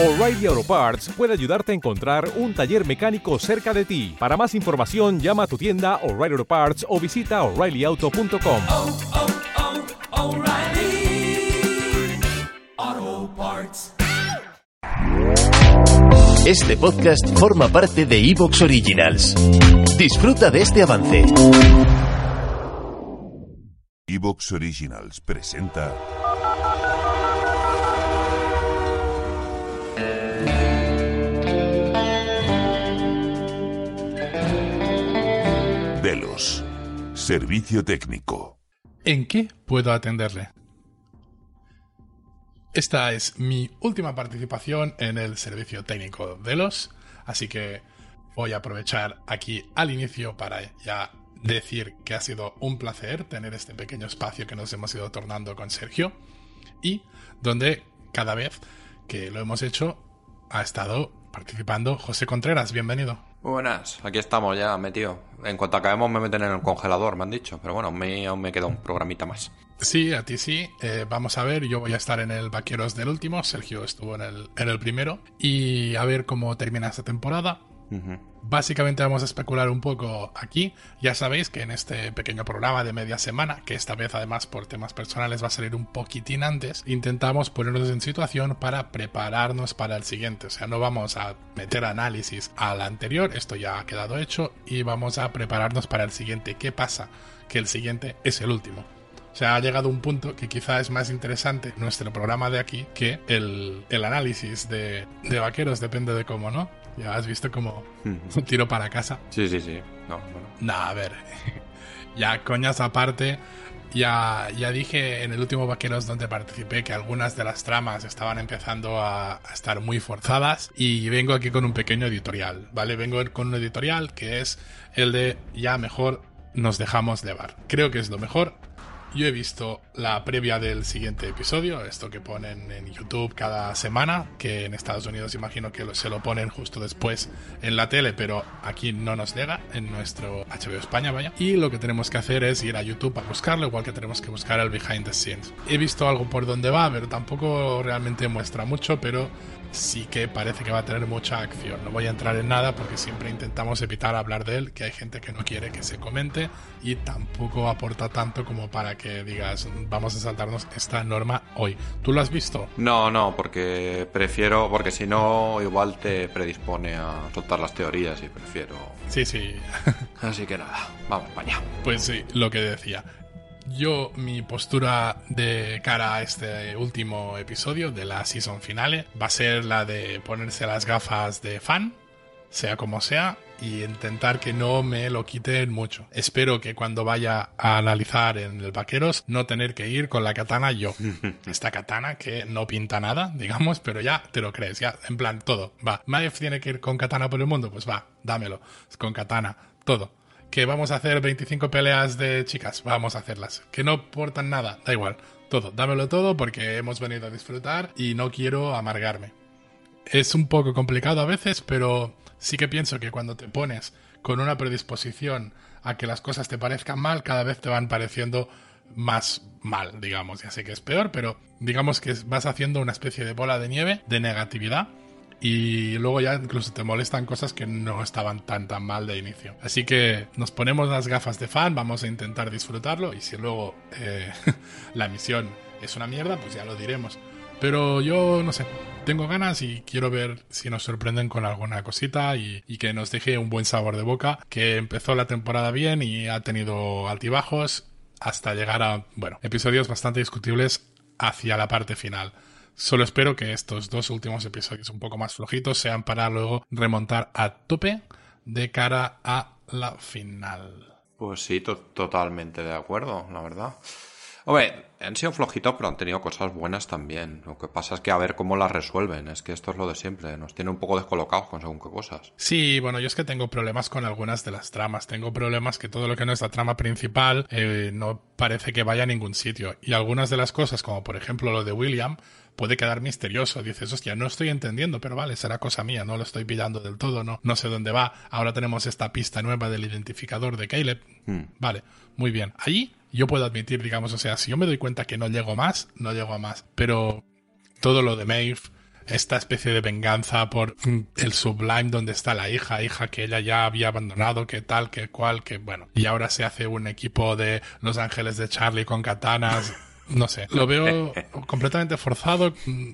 O'Reilly Auto Parts puede ayudarte a encontrar un taller mecánico cerca de ti. Para más información, llama a tu tienda O'Reilly Auto Parts o visita oreillyauto.com. oh, oh, Parts. Este podcast forma parte de Evox Originals. Disfruta de este avance. Evox Originals presenta. Servicio técnico. ¿En qué puedo atenderle? Esta es mi última participación en el servicio técnico de los, así que voy a aprovechar aquí al inicio para ya decir que ha sido un placer tener este pequeño espacio que nos hemos ido tornando con Sergio y donde cada vez que lo hemos hecho ha estado participando José Contreras. Bienvenido. Buenas, aquí estamos ya metido. En cuanto acabemos me meten en el congelador, me han dicho. Pero bueno, me, aún me queda un programita más. Sí, a ti sí. Eh, vamos a ver, yo voy a estar en el Vaqueros del último, Sergio estuvo en el, en el primero. Y a ver cómo termina esta temporada. Básicamente vamos a especular un poco aquí. Ya sabéis que en este pequeño programa de media semana, que esta vez además por temas personales va a salir un poquitín antes, intentamos ponernos en situación para prepararnos para el siguiente. O sea, no vamos a meter análisis al anterior, esto ya ha quedado hecho, y vamos a prepararnos para el siguiente. ¿Qué pasa? Que el siguiente es el último. O sea, ha llegado un punto que quizá es más interesante nuestro programa de aquí que el, el análisis de, de vaqueros, depende de cómo, ¿no? Ya has visto como un tiro para casa. Sí, sí, sí. No, bueno. Nah, a ver. ya, coñas aparte. Ya, ya dije en el último Vaqueros donde participé que algunas de las tramas estaban empezando a, a estar muy forzadas y vengo aquí con un pequeño editorial, ¿vale? Vengo con un editorial que es el de ya mejor nos dejamos llevar. Creo que es lo mejor. Yo he visto la previa del siguiente episodio, esto que ponen en YouTube cada semana, que en Estados Unidos imagino que se lo ponen justo después en la tele, pero aquí no nos llega, en nuestro HBO España, vaya. Y lo que tenemos que hacer es ir a YouTube a buscarlo, igual que tenemos que buscar el behind the scenes. He visto algo por donde va, pero tampoco realmente muestra mucho, pero sí que parece que va a tener mucha acción. No voy a entrar en nada porque siempre intentamos evitar hablar de él, que hay gente que no quiere que se comente y tampoco aporta tanto como para que digas vamos a saltarnos esta norma hoy. ¿Tú lo has visto? No, no, porque prefiero, porque si no, igual te predispone a soltar las teorías y prefiero. Sí, sí. Así que nada, vamos para allá. Pues sí, lo que decía. Yo, mi postura de cara a este último episodio de la season finale va a ser la de ponerse las gafas de fan, sea como sea, y intentar que no me lo quiten mucho. Espero que cuando vaya a analizar en el Vaqueros no tener que ir con la katana yo. Esta katana que no pinta nada, digamos, pero ya te lo crees, ya, en plan, todo. Va, Maef tiene que ir con katana por el mundo, pues va, dámelo, con katana, todo que vamos a hacer 25 peleas de chicas, vamos a hacerlas. Que no portan nada, da igual. Todo, dámelo todo porque hemos venido a disfrutar y no quiero amargarme. Es un poco complicado a veces, pero sí que pienso que cuando te pones con una predisposición a que las cosas te parezcan mal, cada vez te van pareciendo más mal, digamos. Ya sé que es peor, pero digamos que vas haciendo una especie de bola de nieve de negatividad y luego ya incluso te molestan cosas que no estaban tan tan mal de inicio. Así que nos ponemos las gafas de fan, vamos a intentar disfrutarlo y si luego eh, la misión es una mierda, pues ya lo diremos. Pero yo no sé, tengo ganas y quiero ver si nos sorprenden con alguna cosita y, que nos deje un buen sabor de boca, que empezó la temporada bien y ha tenido altibajos hasta llegar a, bueno, episodios bastante discutibles hacia la parte final. Solo espero que estos dos últimos episodios un poco más flojitos sean para luego remontar a tope de cara a la final. Pues sí, to- totalmente de acuerdo, la verdad. Hombre, han sido flojitos, pero han tenido cosas buenas también. Lo que pasa es que a ver cómo las resuelven. Es que esto es lo de siempre. Nos tiene un poco descolocados con según qué cosas. Sí, bueno, yo es que tengo problemas con algunas de las tramas. Tengo problemas que todo lo que no es la trama principal eh, no parece que vaya a ningún sitio. Y algunas de las cosas, como por ejemplo lo de William, puede quedar misterioso. Dices, hostia, no estoy entendiendo, pero vale, será cosa mía, no lo estoy pillando del todo, no, no sé dónde va. Ahora tenemos esta pista nueva del identificador de Caleb. Vale, muy bien. Allí yo puedo admitir, digamos, o sea, si yo me doy cuenta que no llego más, no llego a más. Pero todo lo de Maeve, esta especie de venganza por el Sublime donde está la hija, hija que ella ya había abandonado, que tal, que cual, que bueno. Y ahora se hace un equipo de Los Ángeles de Charlie con katanas. No sé, lo veo completamente forzado mm,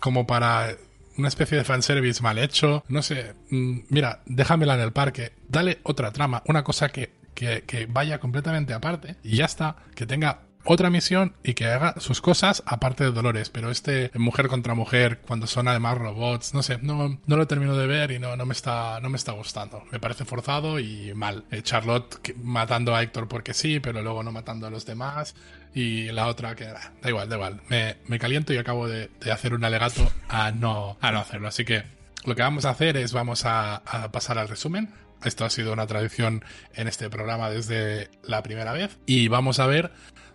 como para una especie de fanservice mal hecho. No sé, mm, mira, déjamela en el parque, dale otra trama, una cosa que, que, vaya completamente aparte y ya está, que tenga otra misión y que haga sus cosas aparte de Dolores. Pero este mujer contra mujer, cuando son además robots, no sé, no, no lo termino de ver y no, no, me está, no me está gustando. Me parece forzado y mal. Eh, Charlotte matando a Héctor porque sí, pero luego no matando a los demás. Y la otra que ah, da igual, da igual. Me, me caliento y acabo de, de hacer un alegato a no, a no hacerlo. Así que lo que vamos a hacer es vamos a, a pasar al resumen. Esto ha sido una tradición en este programa desde la primera vez. Y vamos a ver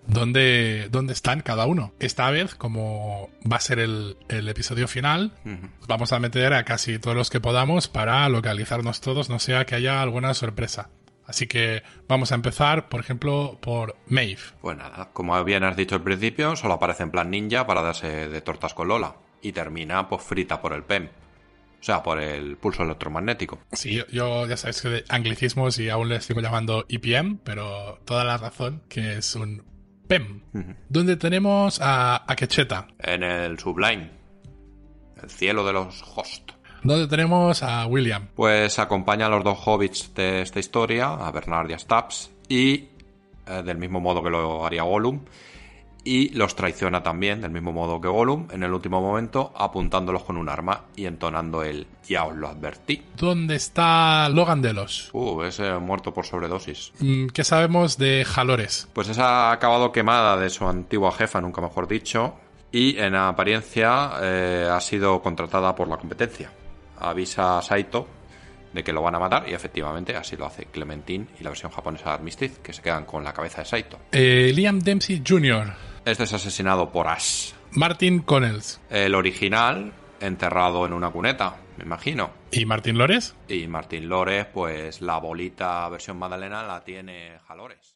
dónde, dónde están cada uno. Esta vez, como va a ser el, el episodio final, vamos a meter a casi todos los que podamos para localizarnos todos, no sea que haya alguna sorpresa. Así que vamos a empezar, por ejemplo, por Maeve. Pues nada, como bien has dicho al principio, solo aparece en plan ninja para darse de tortas con Lola. Y termina pues frita por el PEM. O sea, por el pulso electromagnético. Sí, yo, yo ya sabéis que de anglicismos y aún le sigo llamando EPM, pero toda la razón que es un PEM. Donde tenemos a, a Quecheta, En el Sublime. El cielo de los host. donde tenemos a William, Pues acompaña a los dos hobbits de esta historia, a Bernard y a Stubbs, y eh, del mismo modo que lo haría Gollum, y los traiciona también, del mismo modo que Gollum, en el último momento, apuntándolos con un arma y entonando el ya os lo advertí. donde está Logan Delos. Uh, ese muerto por sobredosis. Mm, ¿Qué sabemos de Jalores? Pues esa ha acabado quemada de su antigua jefa, nunca mejor dicho, y en apariencia eh, ha sido contratada por la competencia. Avisa a Saito de que lo van a matar y efectivamente así lo hace Clementine y la versión japonesa de Armistice, que se quedan con la cabeza de Saito. Eh, Liam Dempsey Jr., Este es asesinado por Ash. Martin Connells El original, enterrado en una cuneta, me imagino. y Martin Lores. Y Martín Lores, pues la bolita versión Madalena la tiene Jalores.